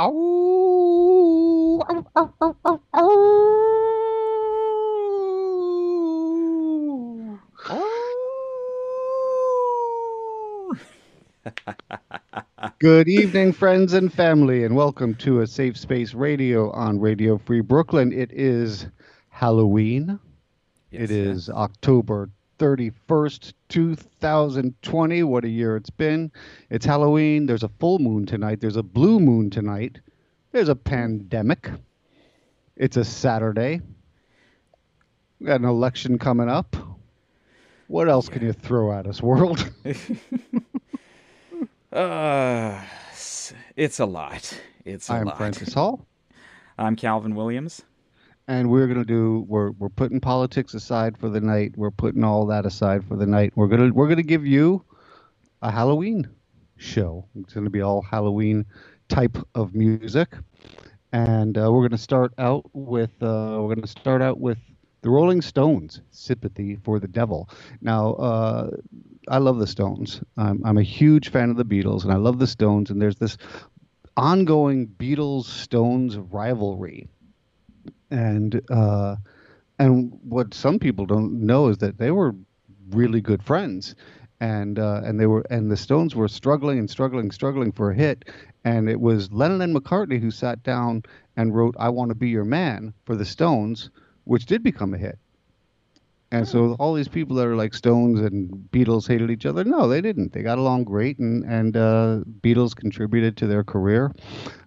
Oh, oh, oh, oh, oh, oh. Good evening, friends and family, and welcome to a Safe Space Radio on Radio Free Brooklyn. It is Halloween. Yes, it is October 31st, 2020. What a year it's been. It's Halloween. There's a full moon tonight. There's a blue moon tonight. There's a pandemic. It's a Saturday. We got an election coming up. What else can you throw at us, world? Uh, it's a lot. It's a I'm lot. I'm Francis Hall, I'm Calvin Williams. And we're gonna do. We're we're putting politics aside for the night. We're putting all that aside for the night. We're gonna we're gonna give you a Halloween show. It's gonna be all Halloween type of music, and uh, we're gonna start out with uh, we're gonna start out with the Rolling Stones, "Sympathy for the Devil." Now, uh, I love the Stones. I'm, I'm a huge fan of the Beatles, and I love the Stones. And there's this ongoing Beatles Stones rivalry, and uh, and what some people don't know is that they were really good friends, and uh, and they were and the Stones were struggling and struggling, struggling for a hit, and it was Lennon and McCartney who sat down and wrote "I Want to Be Your Man" for the Stones, which did become a hit. And so all these people that are like Stones and Beatles hated each other. No, they didn't. They got along great, and and uh, Beatles contributed to their career.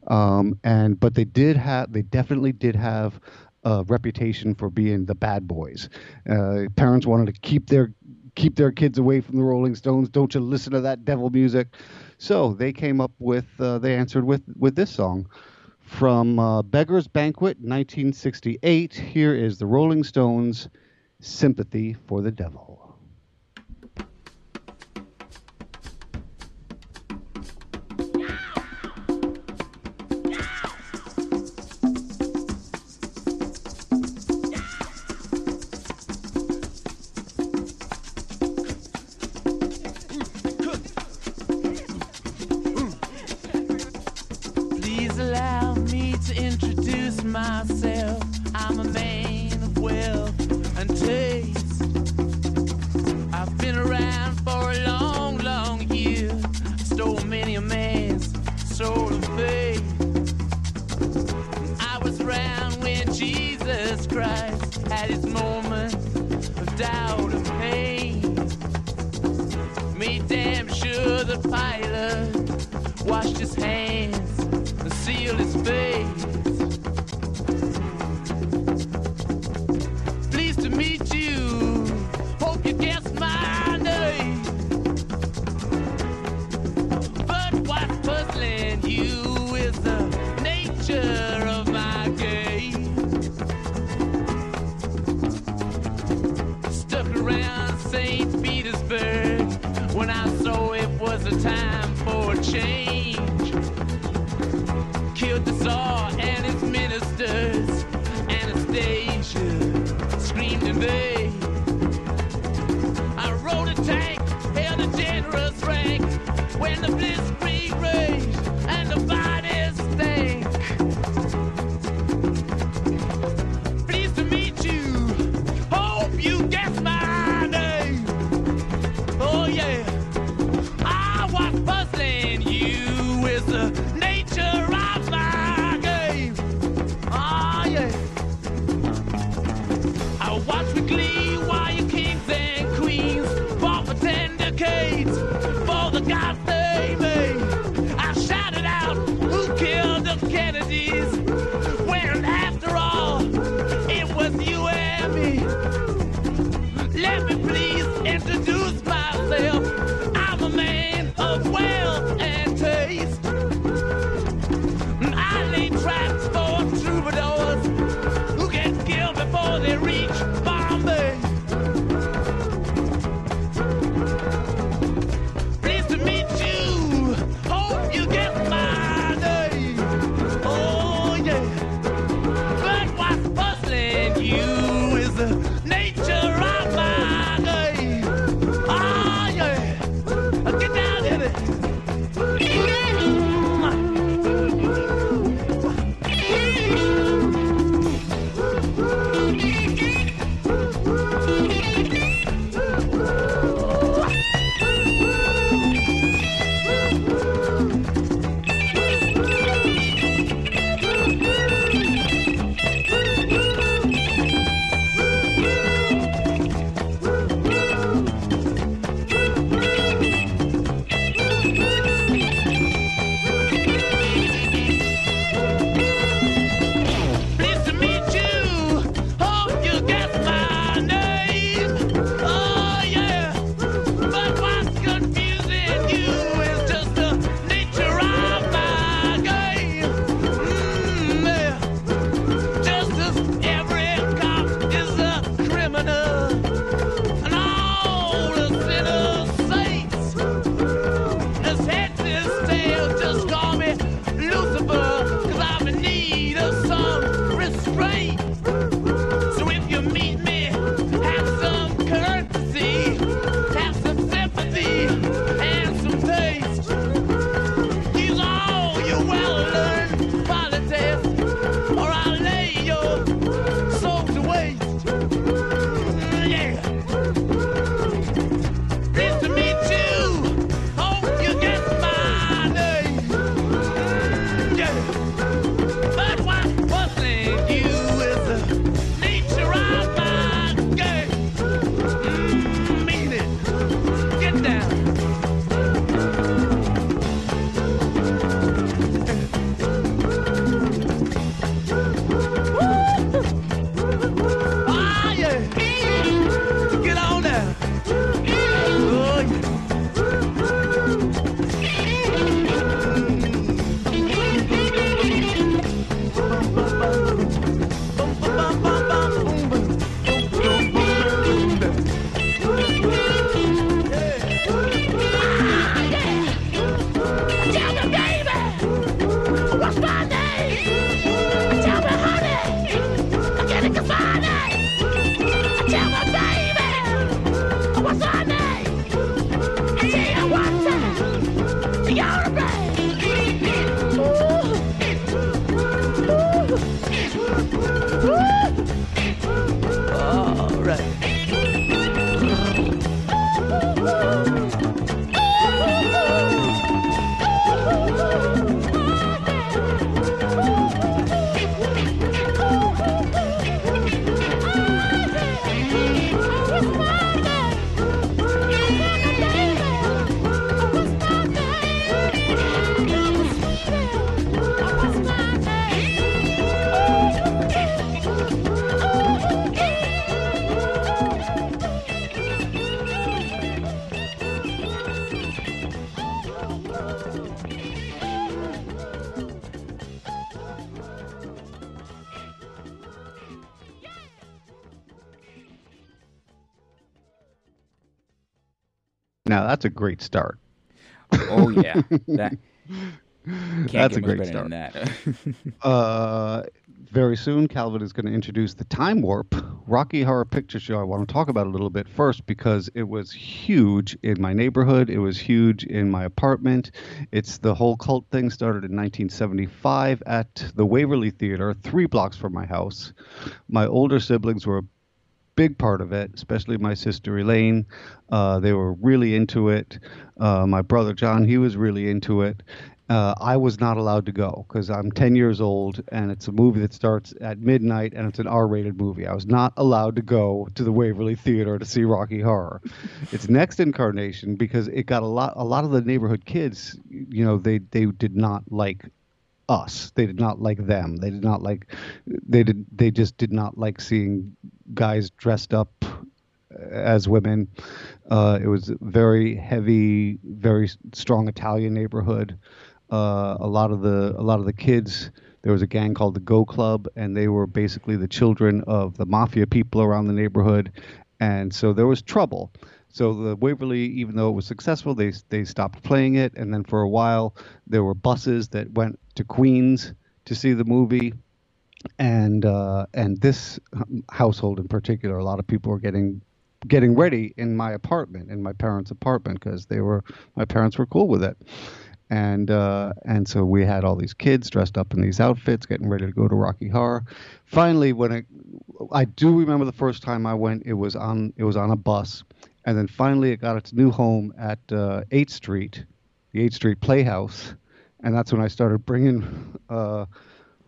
Um, and but they did have, they definitely did have a reputation for being the bad boys. Uh, parents wanted to keep their keep their kids away from the Rolling Stones. Don't you listen to that devil music? So they came up with, uh, they answered with with this song from uh, Beggar's Banquet, 1968. Here is the Rolling Stones. Sympathy for the Devil. When the blitzkrieg raged Yeah. That's a great start. Oh yeah, that That's a great start. that. Uh, very soon, Calvin is going to introduce the Time Warp Rocky Horror Picture Show. I want to talk about a little bit first because it was huge in my neighborhood. It was huge in my apartment. It's the whole cult thing started in 1975 at the Waverly Theater, three blocks from my house. My older siblings were a big part of it, especially my sister Elaine. Uh, they were really into it. Uh, my brother John, he was really into it. Uh, I was not allowed to go because I'm 10 years old and it's a movie that starts at midnight and it's an R rated movie. I was not allowed to go to the Waverly Theater to see Rocky Horror. its next incarnation, because it got a lot, a lot of the neighborhood kids, you know, they, they did not like us. They did not like them. They did not like they did they just did not like seeing guys dressed up as women. Uh, it was very heavy, very strong Italian neighborhood. Uh, a lot of the a lot of the kids. There was a gang called the Go Club, and they were basically the children of the mafia people around the neighborhood, and so there was trouble. So the Waverly, even though it was successful, they they stopped playing it, and then for a while there were buses that went to Queens to see the movie, and uh, and this household in particular, a lot of people were getting getting ready in my apartment, in my parents' apartment, because they were my parents were cool with it, and uh, and so we had all these kids dressed up in these outfits, getting ready to go to Rocky Horror. Finally, when I I do remember the first time I went, it was on it was on a bus, and then finally it got its new home at uh, 8th Street, the 8th Street Playhouse, and that's when I started bringing. Uh,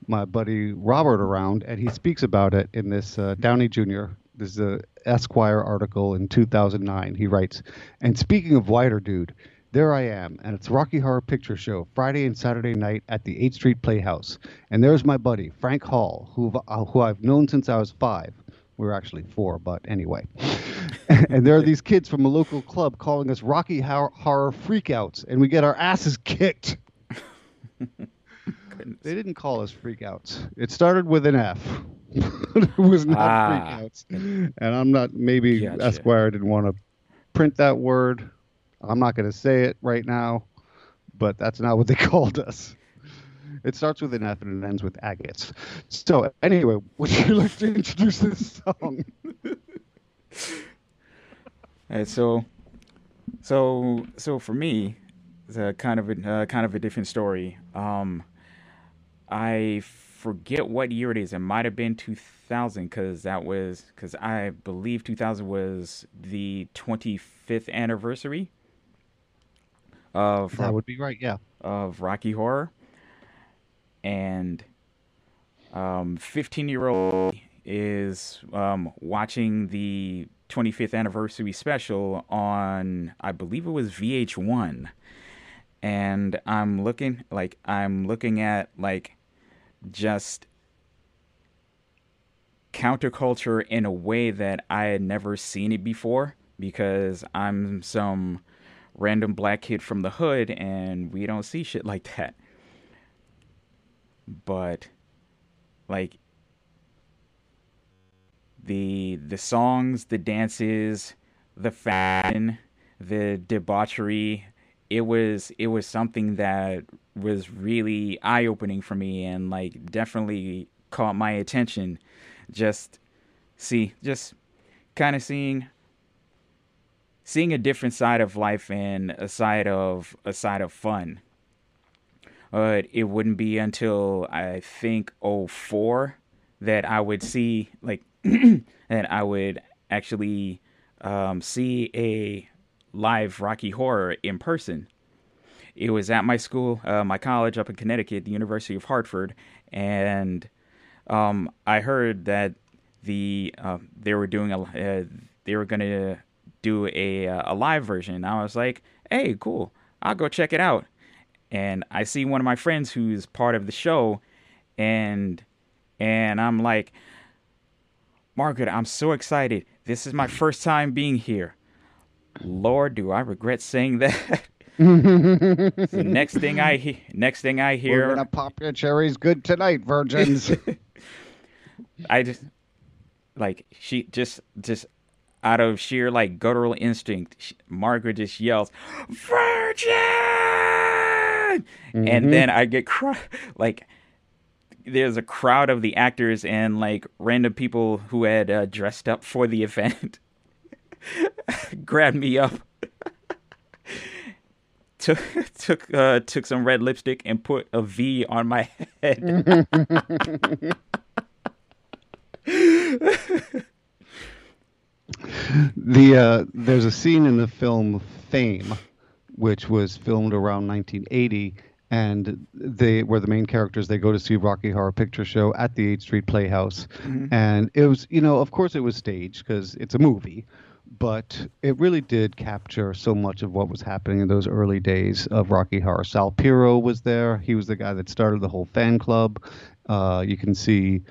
my buddy Robert around, and he speaks about it in this uh, Downey Jr. This is a Esquire article in 2009. He writes, and speaking of wider dude, there I am, and it's Rocky Horror Picture Show Friday and Saturday night at the 8th Street Playhouse, and there's my buddy Frank Hall, who uh, who I've known since I was five. We were actually four, but anyway. and there are these kids from a local club calling us Rocky Hor- Horror Freakouts, and we get our asses kicked. They didn't call us freakouts. It started with an F. it was not Ah. freakouts. And I'm not, maybe Gotcha. Esquire didn't want to print that word. I'm not going to say it right now, but that's not what they called us. It starts with an F and it ends with agates. So, anyway, would you like to introduce this song? Alright, so, so, so for me, it's a kind of a uh, kind of a different story. Um, I forget what year it is. It might have been 2000 because that was because I believe 2000 was the 25th anniversary of That would be right, yeah. of Rocky Horror, and um, 15 year old is um, watching the 25th anniversary special on I believe it was VH1 and I'm looking like I'm looking at like just counterculture in a way that I had never seen it before because I'm some random black kid from the hood and we don't see shit like that. But like the the songs, the dances, the fashion, the debauchery, it was it was something that was really eye opening for me and like definitely caught my attention. Just see, just kind of seeing seeing a different side of life and a side of a side of fun. But it wouldn't be until I think '04 that I would see like that I would actually um, see a live Rocky Horror in person. It was at my school, uh, my college up in Connecticut, the University of Hartford, and um, I heard that the uh, they were doing a uh, they were gonna do a uh, a live version. And I was like, hey, cool, I'll go check it out. And I see one of my friends who's part of the show, and and I'm like, Margaret, I'm so excited. This is my first time being here. Lord, do I regret saying that? the next thing I he- next thing I hear, We're to pop your cherries good tonight, virgins. I just like she just just out of sheer like guttural instinct, sh- Margaret just yells, "Virgin!" And then I get cr- like there's a crowd of the actors and like random people who had uh, dressed up for the event grabbed me up took took uh, took some red lipstick and put a V on my head. The uh, there's a scene in the film Fame, which was filmed around 1980, and they were the main characters they go to see Rocky Horror Picture Show at the 8th Street Playhouse, and it was you know of course it was staged because it's a movie, but it really did capture so much of what was happening in those early days of Rocky Horror. Sal Piro was there; he was the guy that started the whole fan club. Uh, you can see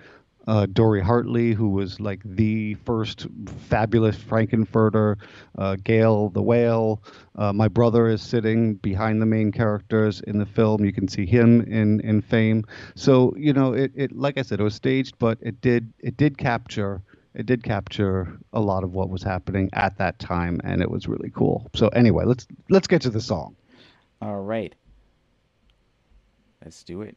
uh, Dory Hartley, who was like the first fabulous Frankenfurter, uh, Gail the Whale. Uh, my brother is sitting behind the main characters in the film. You can see him in, in Fame. So you know, it, it like I said, it was staged, but it did it did capture it did capture a lot of what was happening at that time, and it was really cool. So anyway, let's let's get to the song. All right. Let's do it.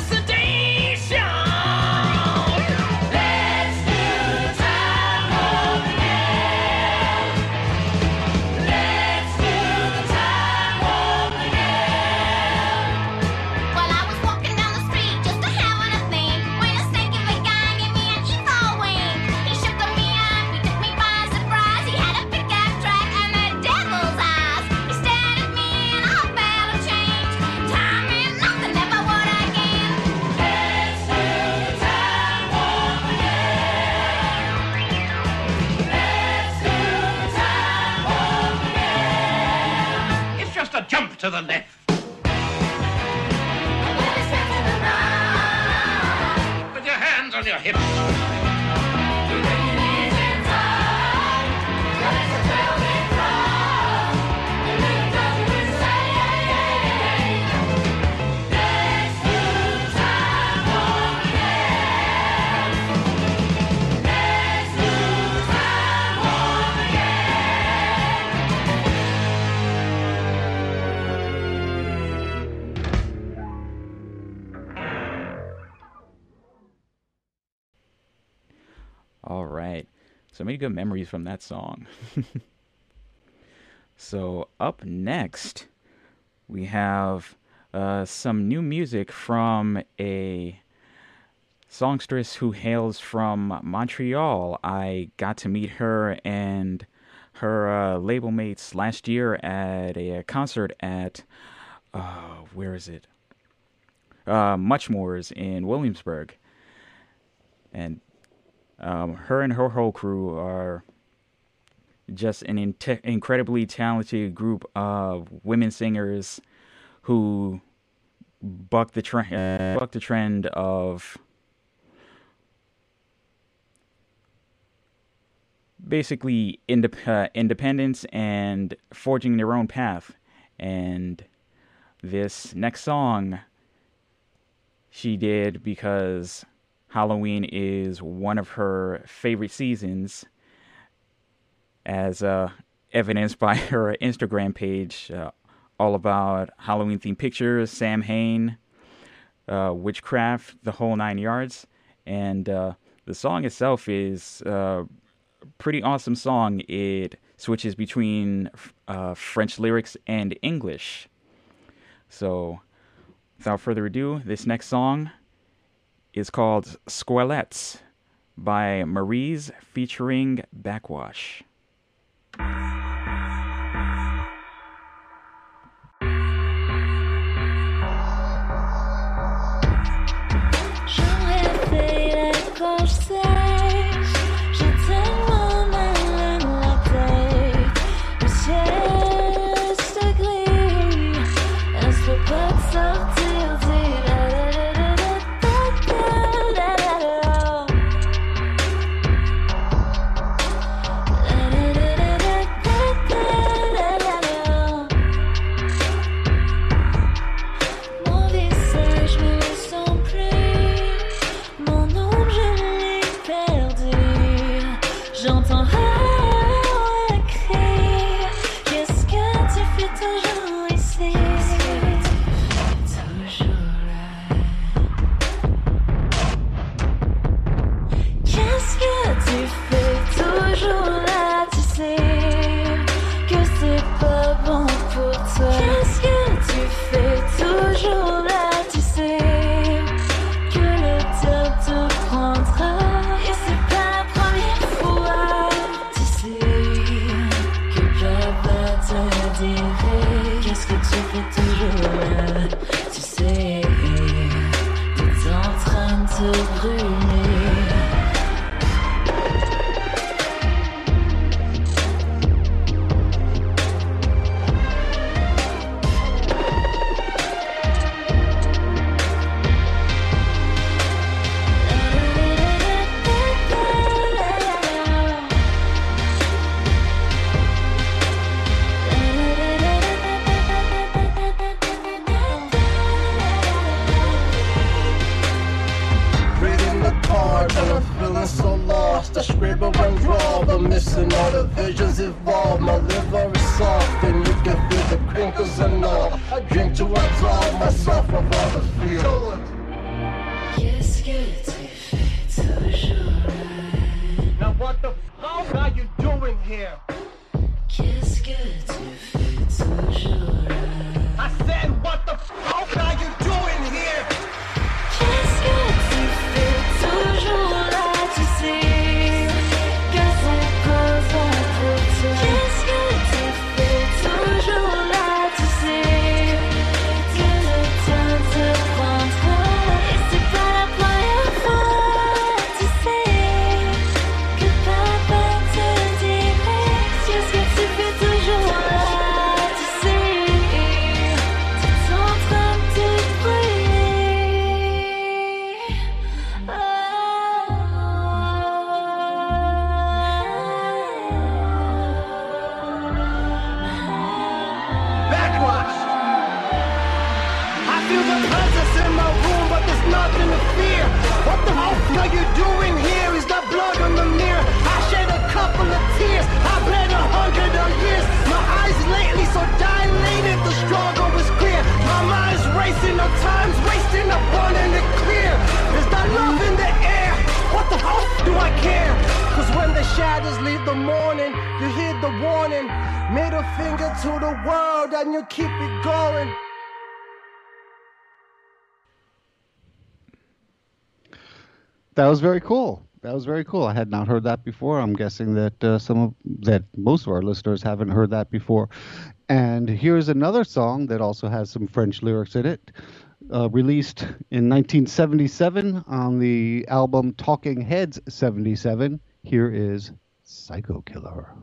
to the left many good memories from that song. so, up next, we have uh, some new music from a songstress who hails from Montreal. I got to meet her and her uh, label mates last year at a uh, concert at, uh, where is it? Uh, Muchmore's in Williamsburg. And um, her and her whole crew are just an in- incredibly talented group of women singers who buck the trend uh, buck the trend of basically indep- uh, independence and forging their own path. And this next song she did because Halloween is one of her favorite seasons, as uh, evidenced by her Instagram page, uh, all about Halloween themed pictures, Samhain, uh, witchcraft, the whole nine yards. And uh, the song itself is a pretty awesome song. It switches between uh, French lyrics and English. So, without further ado, this next song is called Squelettes by Maries featuring Backwash. was very cool. That was very cool. I had not heard that before. I'm guessing that uh, some of, that most of our listeners haven't heard that before. And here's another song that also has some French lyrics in it, uh, released in 1977 on the album Talking Heads 77. Here is Psycho Killer.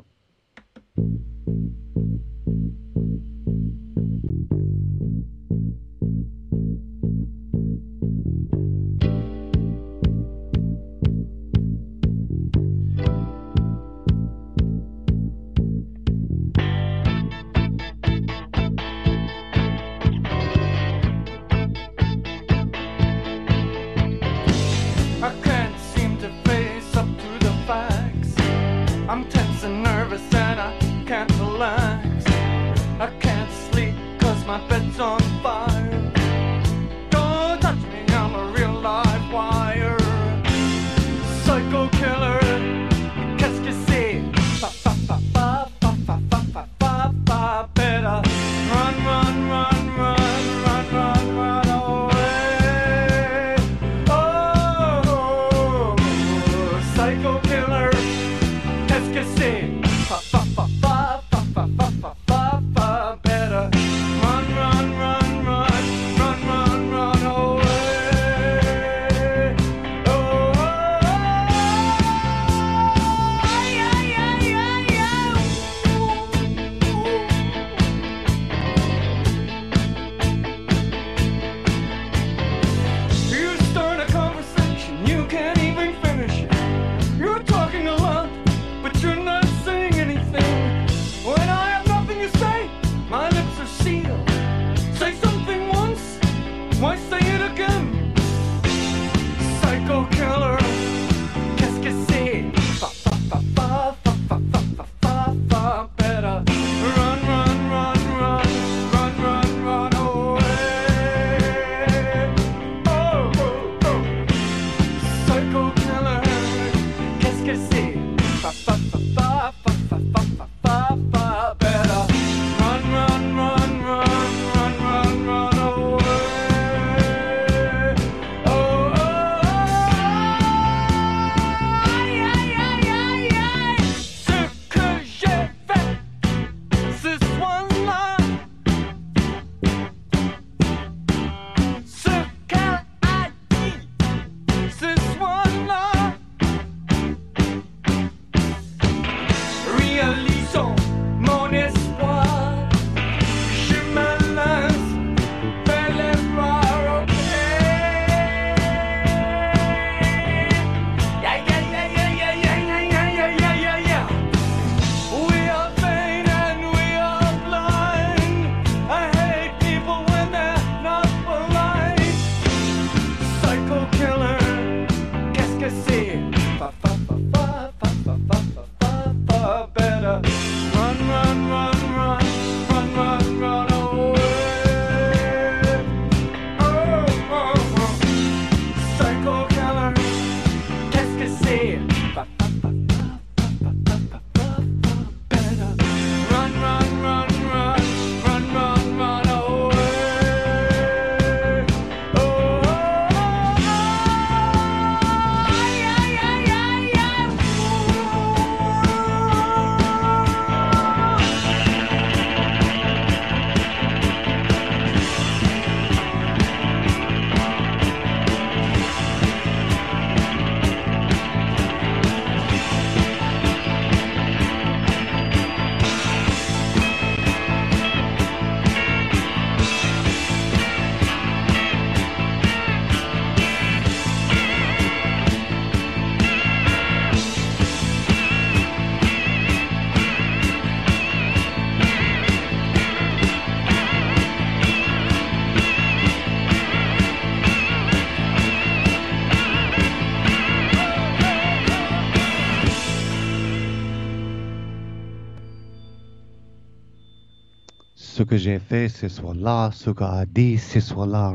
que j'ai fait ce soir-là, ce qu'a dit ce soir-là,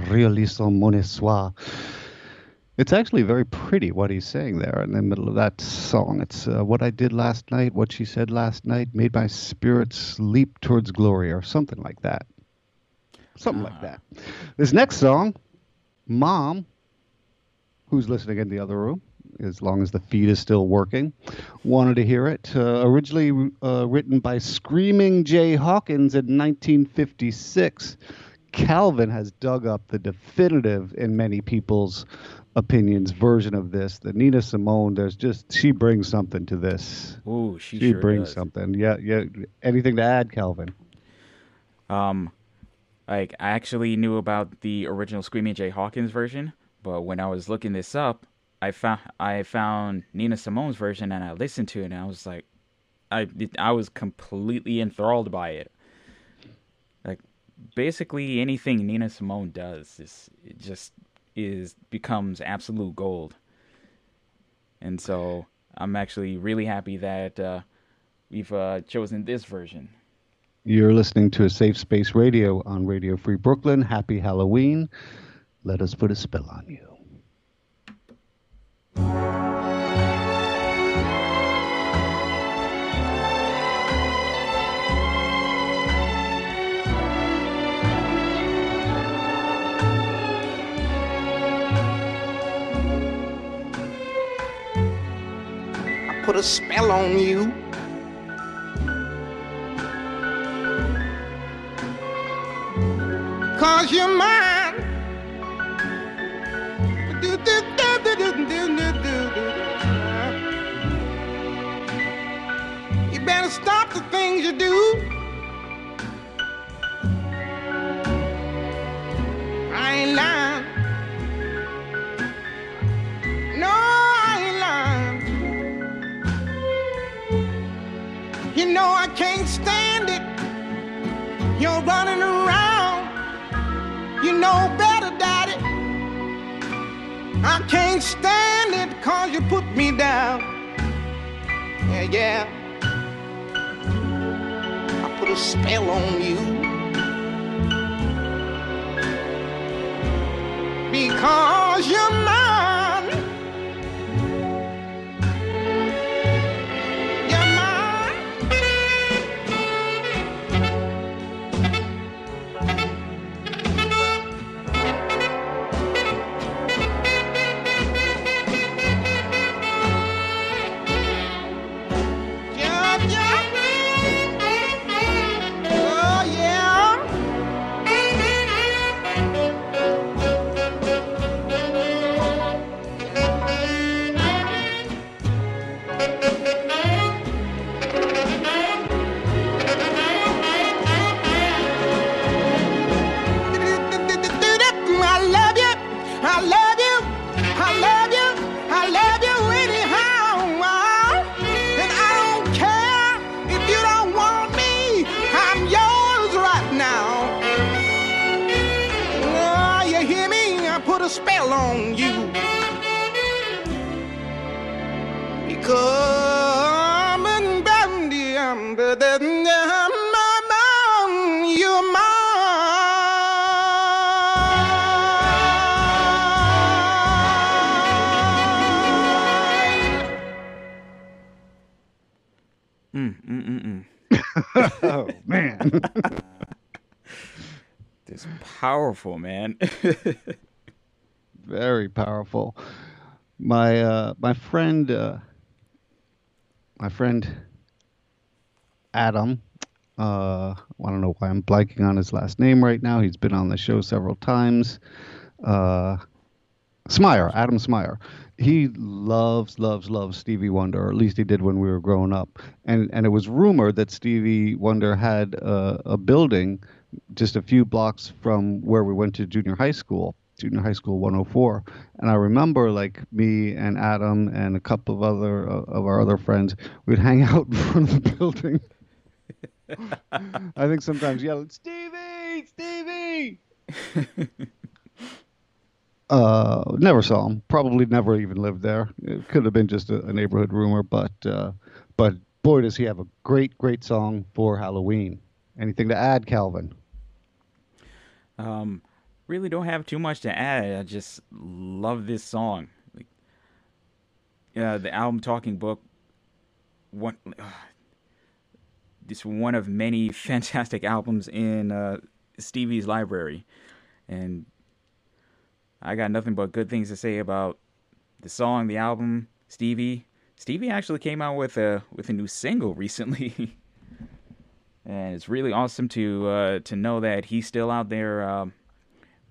mon espoir. It's actually very pretty what he's saying there in the middle of that song. It's uh, what I did last night, what she said last night made my spirits leap towards glory, or something like that. Something like ah. that. This next song, Mom, who's listening in the other room, as long as the feed is still working. Wanted to hear it. Uh, originally uh, written by Screaming Jay Hawkins in 1956. Calvin has dug up the definitive, in many people's opinions, version of this. The Nina Simone, there's just she brings something to this. Ooh, she, She sure brings does. something. Yeah, yeah. Anything to add, Calvin? Um, like I actually knew about the original Screaming Jay Hawkins version, but when I was looking this up, I found I found Nina Simone's version and I listened to it and I was like, I I was completely enthralled by it. Like basically anything Nina Simone does is it just is becomes absolute gold. And so I'm actually really happy that uh, we've uh, chosen this version. You're listening to a Safe Space Radio on Radio Free Brooklyn. Happy Halloween. Let us put a spell on you. I put a spell on you. Cause you're mine. I can't stand it cause you put me down. Yeah, yeah. I put a spell on you. Because you're mine. Oh man. This powerful man. Very powerful. My uh, my friend uh, my friend Adam. Uh, I don't know why I'm blanking on his last name right now. He's been on the show several times. Uh, Smyer, Adam Smyer. He loves, loves, loves Stevie Wonder, or at least he did when we were growing up. And and it was rumored that Stevie Wonder had uh, a building just a few blocks from where we went to junior high school, junior high school 104. And I remember like me and Adam and a couple of other uh, of our other friends, we'd hang out in front of the building. I think sometimes yell, Stevie, Stevie. Uh, never saw him. Probably never even lived there. It could have been just a, a neighborhood rumor, but uh, but boy, does he have a great, great song for Halloween. Anything to add, Calvin? Um, really don't have too much to add. I just love this song. Like, uh, the album Talking Book, one, uh, this one of many fantastic albums in uh, Stevie's library, and I got nothing but good things to say about the song, the album, Stevie. Stevie actually came out with a with a new single recently, and it's really awesome to uh, to know that he's still out there um,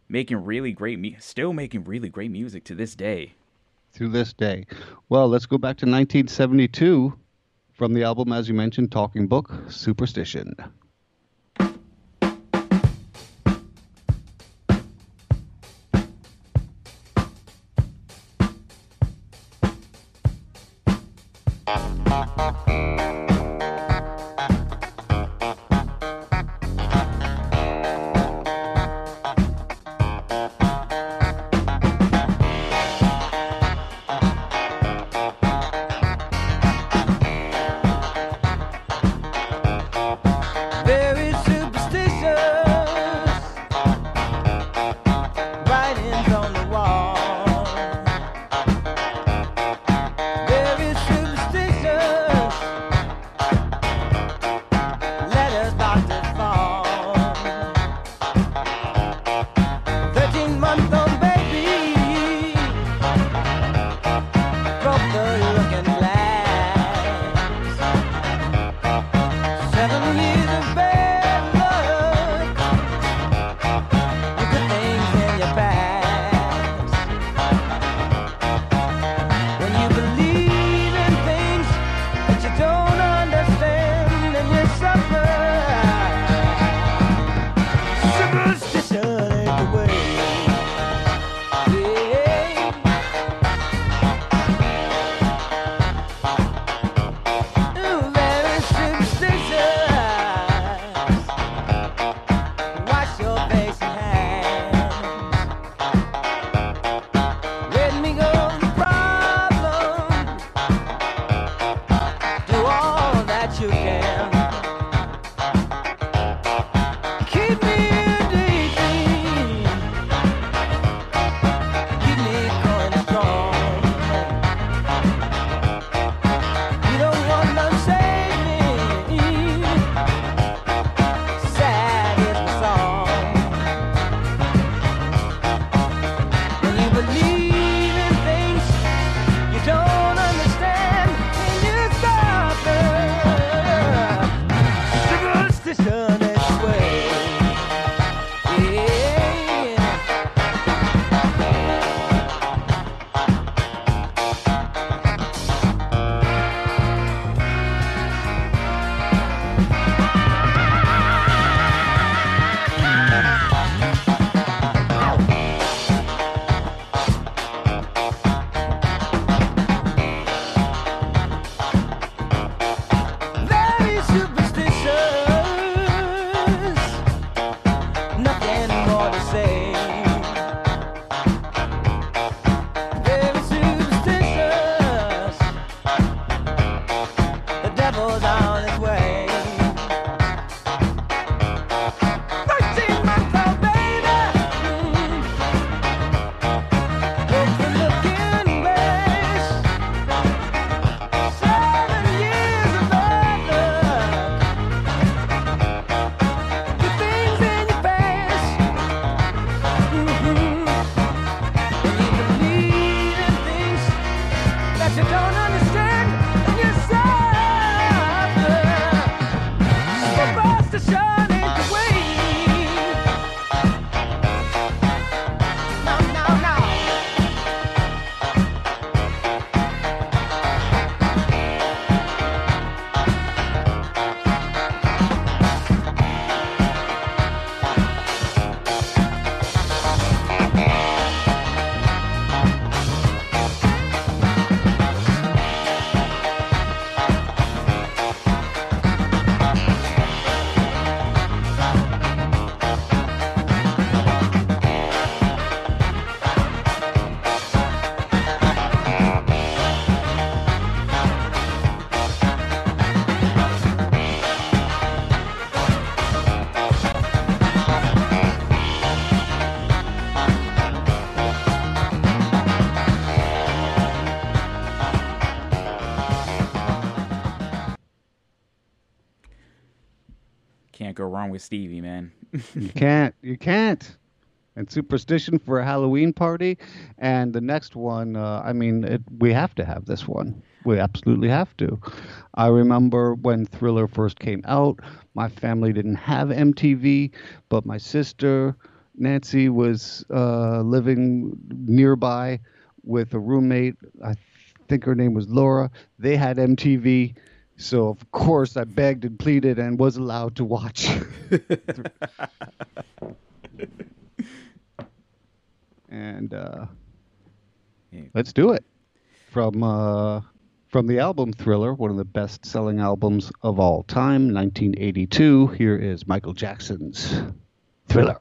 making really great, mu- still making really great music to this day. To this day, well, let's go back to 1972 from the album, as you mentioned, Talking Book, Superstition. wrong with Stevie, man. you can't. You can't. And superstition for a Halloween party, and the next one. Uh, I mean, it, we have to have this one. We absolutely have to. I remember when Thriller first came out. My family didn't have MTV, but my sister Nancy was uh, living nearby with a roommate. I think her name was Laura. They had MTV so of course I begged and pleaded and was allowed to watch. and uh, let's do it from uh, from the album Thriller, one of the best-selling albums of all time, 1982. Here is Michael Jackson's Thriller.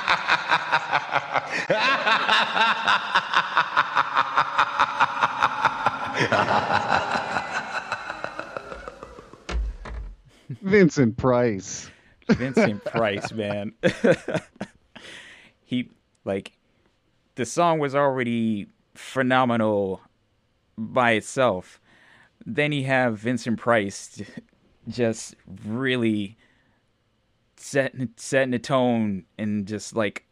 Vincent Price. Vincent Price, man. he like the song was already phenomenal by itself. Then you have Vincent Price just really setting setting the tone and just like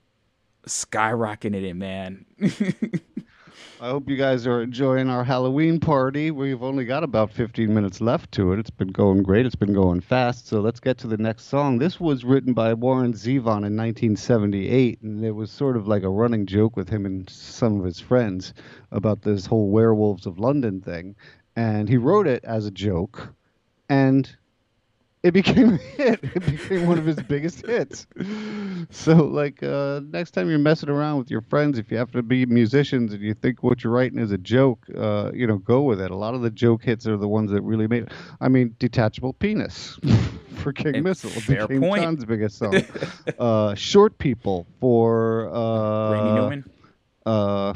skyrocketing it, man. I hope you guys are enjoying our Halloween party. We've only got about 15 minutes left to it. It's been going great. It's been going fast. So let's get to the next song. This was written by Warren Zevon in 1978, and it was sort of like a running joke with him and some of his friends about this whole Werewolves of London thing. And he wrote it as a joke, and it became a hit. It became one of his biggest hits. So, like, uh, next time you're messing around with your friends, if you have to be musicians and you think what you're writing is a joke, uh, you know, go with it. A lot of the joke hits are the ones that really made. I mean, "Detachable Penis" for King Missile fair became point. John's biggest song. uh, "Short People" for uh, Randy Newman. Uh,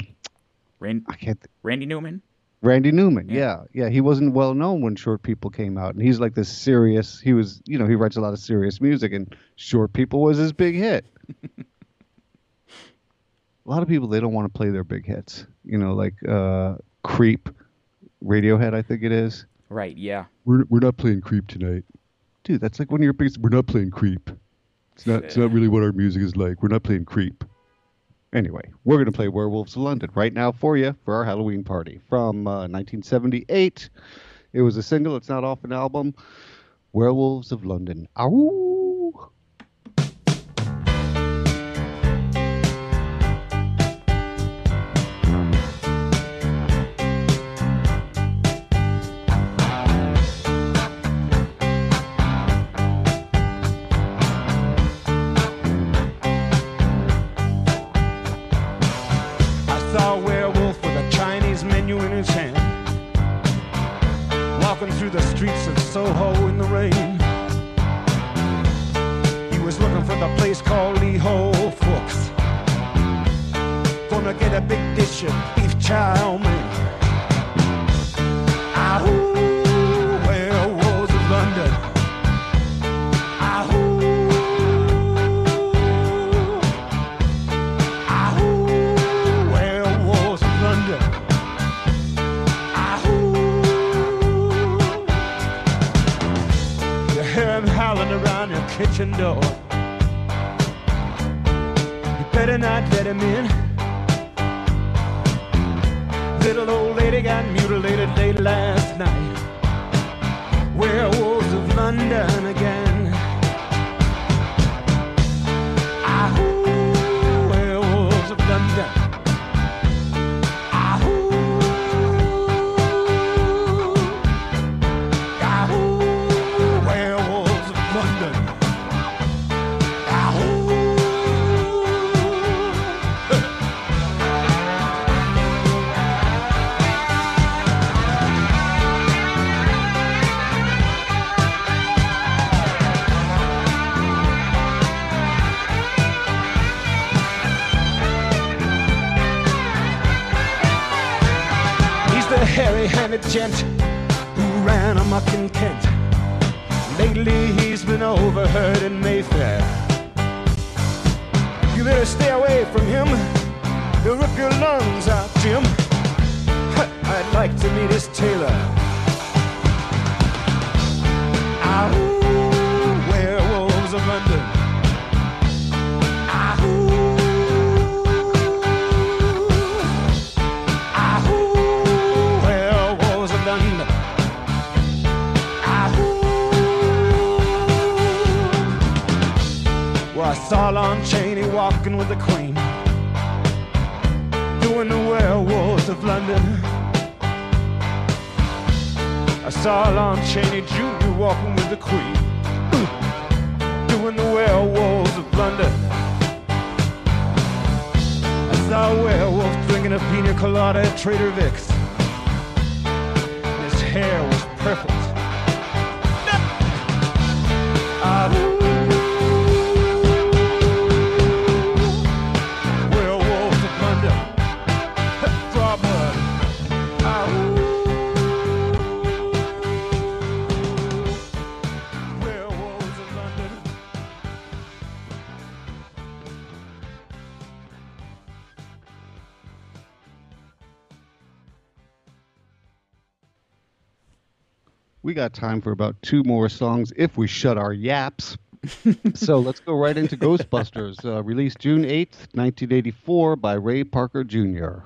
Rand- I can't. Randy Newman. Randy Newman, yeah. yeah, He wasn't well known when Short People came out, and he's like this serious. He was, you know, he writes a lot of serious music, and Short People was his big hit. a lot of people they don't want to play their big hits, you know, like uh, Creep, Radiohead, I think it is. Right, yeah. We're we're not playing Creep tonight, dude. That's like one of your biggest. We're not playing Creep. It's not. It's not really what our music is like. We're not playing Creep. Anyway, we're going to play Werewolves of London right now for you for our Halloween party from uh, 1978. It was a single, it's not off an album. Werewolves of London. Ow! got time for about two more songs if we shut our yaps. so let's go right into Ghostbusters, uh, released June 8th, 1984, by Ray Parker Jr.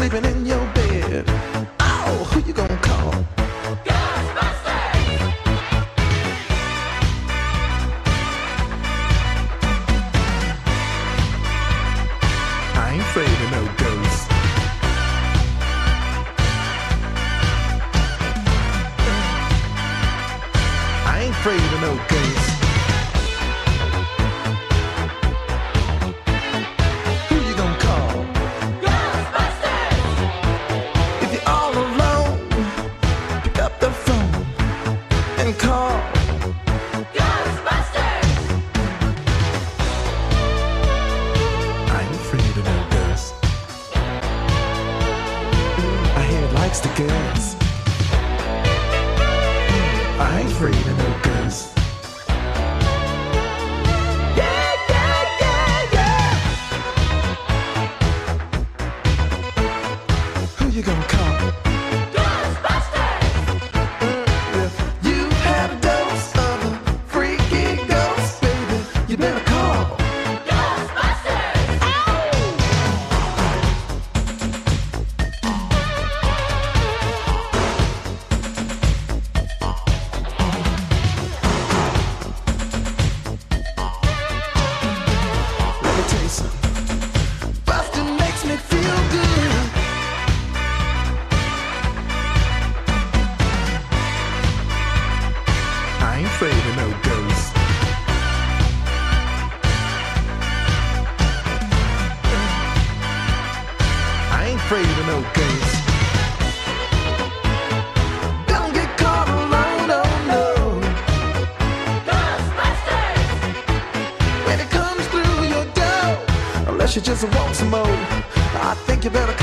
sleeping in she just wants some more. I think you better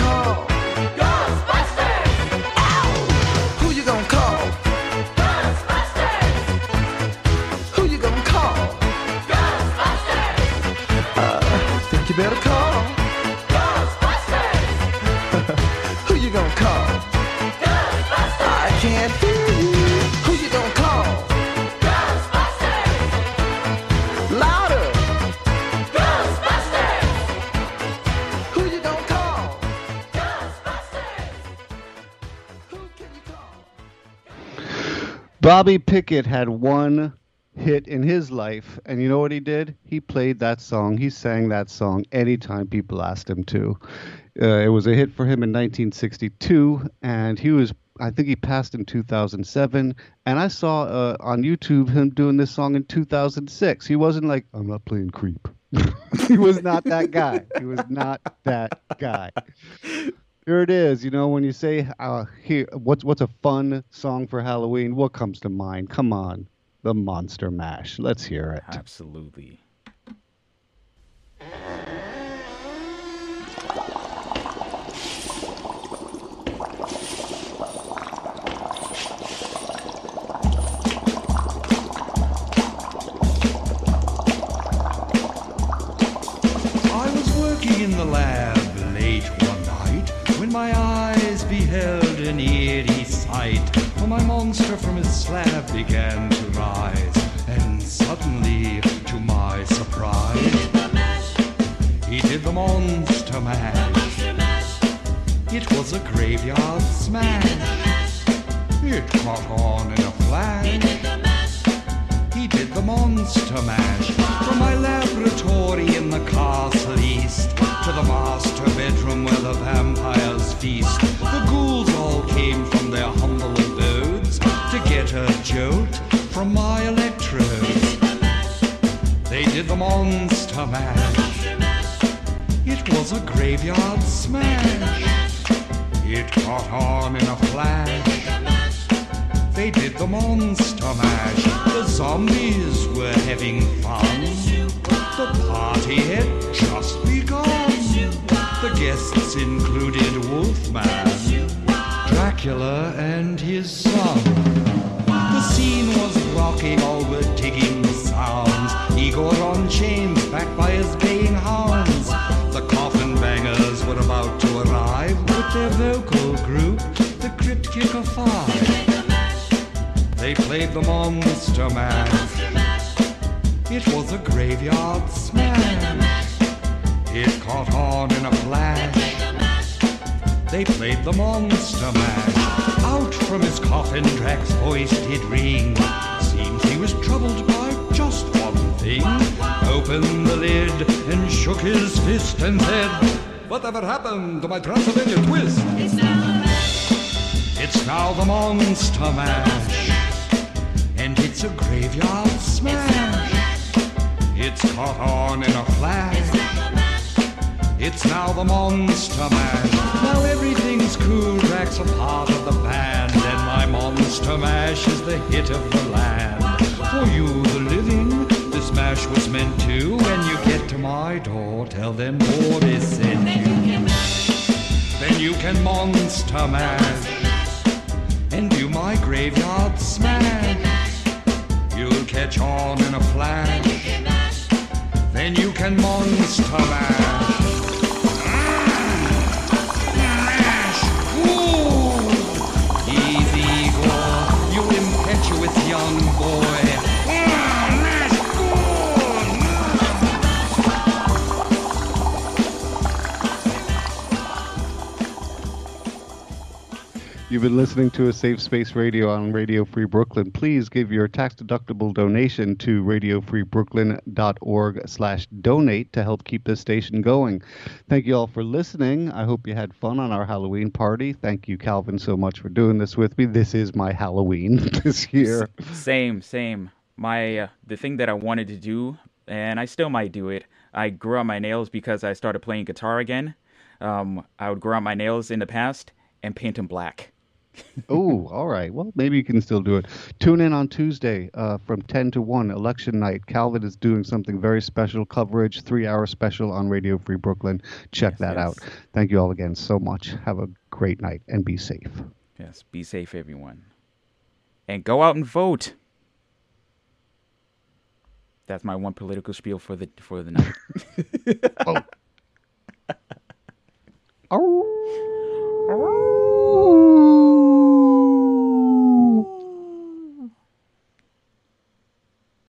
Bobby Pickett had one hit in his life, and you know what he did? He played that song. He sang that song anytime people asked him to. Uh, it was a hit for him in 1962, and he was. I think he passed in 2007, and I saw uh, on YouTube him doing this song in 2006. He wasn't like, "I'm not playing creep." he was not that guy. He was not that guy. Here it is. You know, when you say uh, here, what's what's a fun song for Halloween? What comes to mind? Come on, the Monster Mash. Let's hear it. Absolutely. I was working in the lab my eyes beheld an eerie sight. For my monster from his slab began to rise, and suddenly, to my surprise, he did the monster mash. It was a graveyard smash. It caught on in a flash. Monster mash from my laboratory in the castle east to the master bedroom where the vampires feast. The ghouls all came from their humble abodes to get a jolt from my electrodes. They did the monster mash. It was a graveyard smash. It caught on in a flash. They did the monster mash. The zombies were having fun. The party had just begun. The guests included Wolfman, Dracula, and his son. The scene was rocking, all were digging sounds. Igor on chains, backed by his baying hounds. The coffin bangers were about to arrive with their vocal group, the Crypt Kicker Five. They played the Monster Mash. It was a graveyard smash. It caught on in a flash. They played the Monster Mash. Out from his coffin, Drac's voice did ring. Seems he was troubled by just one thing. Opened the lid and shook his fist and said, Whatever happened to my Transylvania twist? It's now the It's now the Monster Mash. It's a graveyard smash. It's caught on in a flash. It's now the Monster Mash. Now everything's cool. Drac's a part of the band, and my Monster Mash is the hit of the land. For you, the living, this mash was meant to. When you get to my door, tell them Boris sent you. Then you can Monster Mash and do my graveyard smash. You'll catch on in a flash. Then you can Monster Mash. Mash! You've been listening to a Safe Space Radio on Radio Free Brooklyn. Please give your tax-deductible donation to radiofreebrooklyn.org slash donate to help keep this station going. Thank you all for listening. I hope you had fun on our Halloween party. Thank you, Calvin, so much for doing this with me. This is my Halloween this year. Same, same. My uh, the thing that I wanted to do, and I still might do it. I grew out my nails because I started playing guitar again. Um, I would grow out my nails in the past and paint them black oh, all right. Well, maybe you can still do it. Tune in on Tuesday uh, from 10 to 1, election night. Calvin is doing something very special coverage, three hour special on Radio Free Brooklyn. Check yes, that yes. out. Thank you all again so much. Have a great night and be safe. Yes, be safe, everyone. And go out and vote. That's my one political spiel for the for the night. oh. oh. oh.